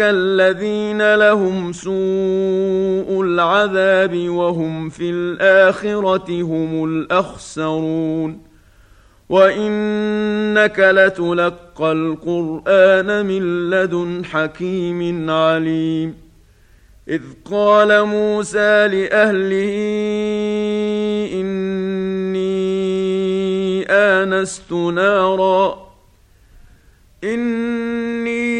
الذين لهم سوء العذاب وهم في الاخره هم الاخسرون وانك لتلقى القران من لدن حكيم عليم اذ قال موسى لاهله اني انست نارا إني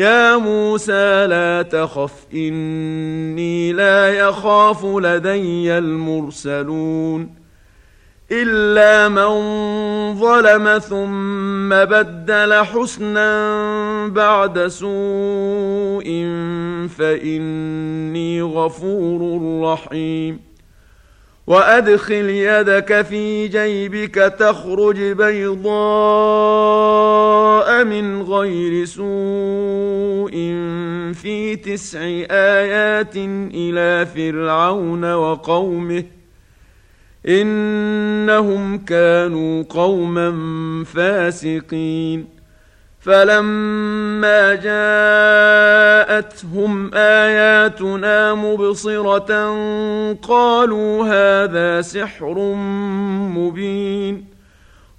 يا موسى لا تخف إني لا يخاف لدي المرسلون. إلا من ظلم ثم بدل حسنا بعد سوء فإني غفور رحيم. وأدخل يدك في جيبك تخرج بيضاء من غير سوء في تسع ايات إلى فرعون وقومه انهم كانوا قوما فاسقين فلما جاءتهم اياتنا مبصره قالوا هذا سحر مبين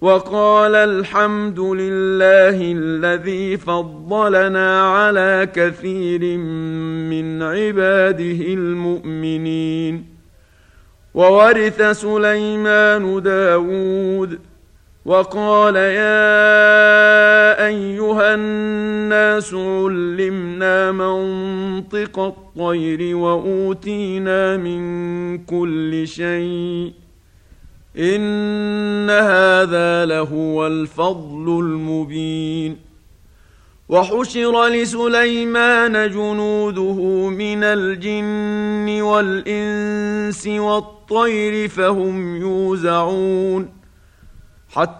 وقال الحمد لله الذي فضلنا على كثير من عباده المؤمنين. وورث سليمان داود. وقال يا أيها الناس علمنا منطق الطير وأوتينا من كل شيء. إن هذا لهو الفضل المبين. وحشر لسليمان جنوده من الجن والإنس والطير فهم يوزعون. حتى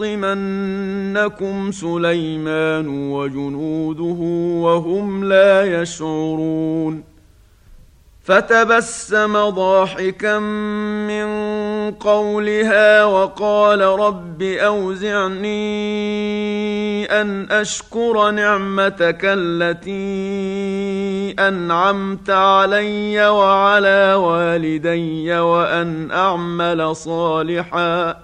يحطمنكم سليمان وجنوده وهم لا يشعرون. فتبسم ضاحكا من قولها وقال رب أوزعني أن أشكر نعمتك التي أنعمت علي وعلى والدي وأن أعمل صالحا.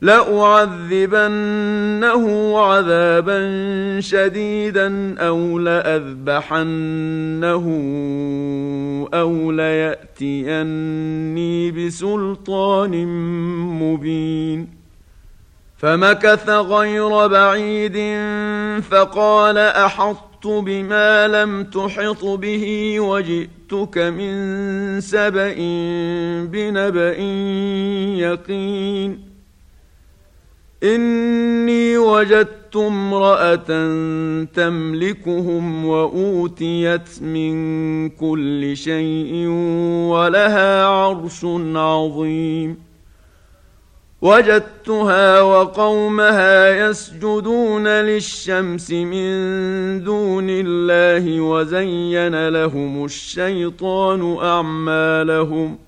لأعذبنه عذابا شديدا أو لأذبحنه أو ليأتيني بسلطان مبين. فمكث غير بعيد فقال أحطت بما لم تحط به وجئتك من سبأ بنبأ يقين. إني وجدت امرأة تملكهم وأوتيت من كل شيء ولها عرش عظيم. وجدتها وقومها يسجدون للشمس من دون الله وزين لهم الشيطان اعمالهم ۖ.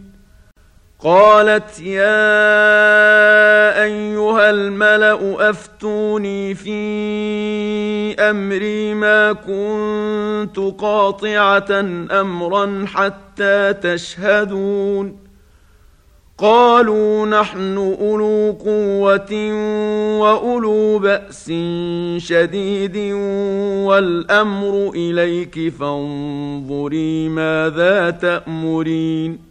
قالت يا أيها الملأ أفتوني في أمري ما كنت قاطعة أمرا حتى تشهدون. قالوا نحن أولو قوة وأولو بأس شديد والأمر إليك فانظري ماذا تأمرين.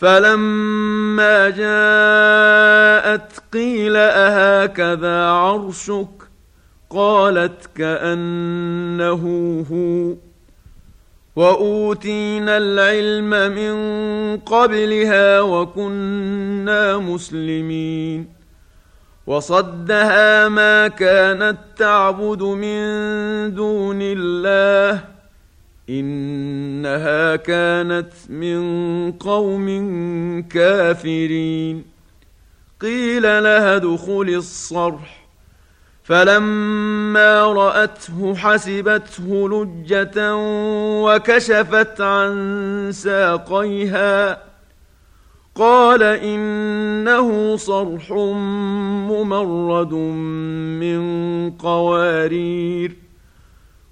فلما جاءت قيل اهكذا عرشك قالت كانه هو واوتينا العلم من قبلها وكنا مسلمين وصدها ما كانت تعبد من دون الله إنها كانت من قوم كافرين. قيل لها ادخل الصرح. فلما رأته حسبته لجة وكشفت عن ساقيها. قال إنه صرح ممرد من قوارير.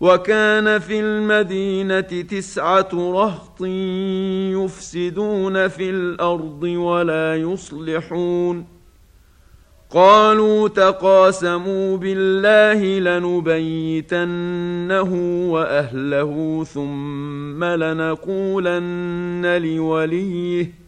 وكان في المدينة تسعة رهط يفسدون في الأرض ولا يصلحون. قالوا تقاسموا بالله لنبيتنه وأهله ثم لنقولن لوليه.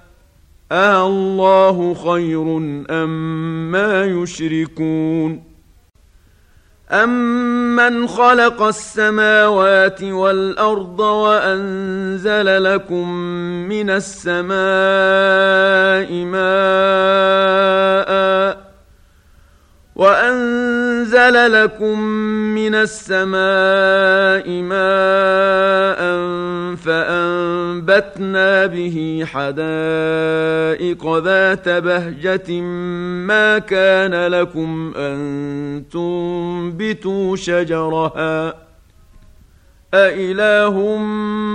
الله خير أم ما يشركون. أمن خلق السماوات والأرض وأنزل لكم من السماء ماءً وانزل لكم من السماء ماء فأنبتنا به حدائق ذات بهجة ما كان لكم أن تنبتوا شجرها أإله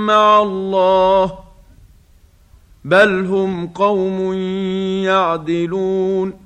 مع الله بل هم قوم يعدلون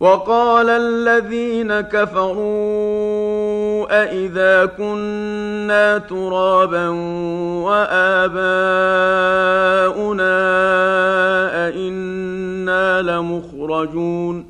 وقال الذين كفروا أإذا كنا ترابا وآباؤنا أئنا لمخرجون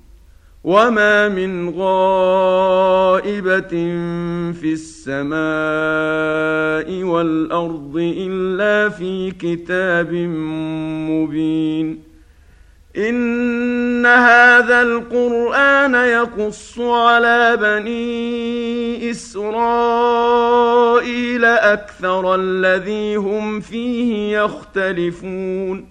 وما من غائبه في السماء والارض الا في كتاب مبين ان هذا القران يقص على بني اسرائيل أكثر الذي هم فيه يختلفون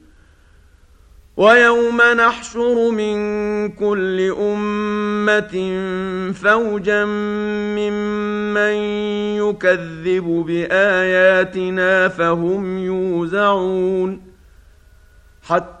ويوم نحشر من كل أمة فوجا ممن يكذب بآياتنا فهم يوزعون حتى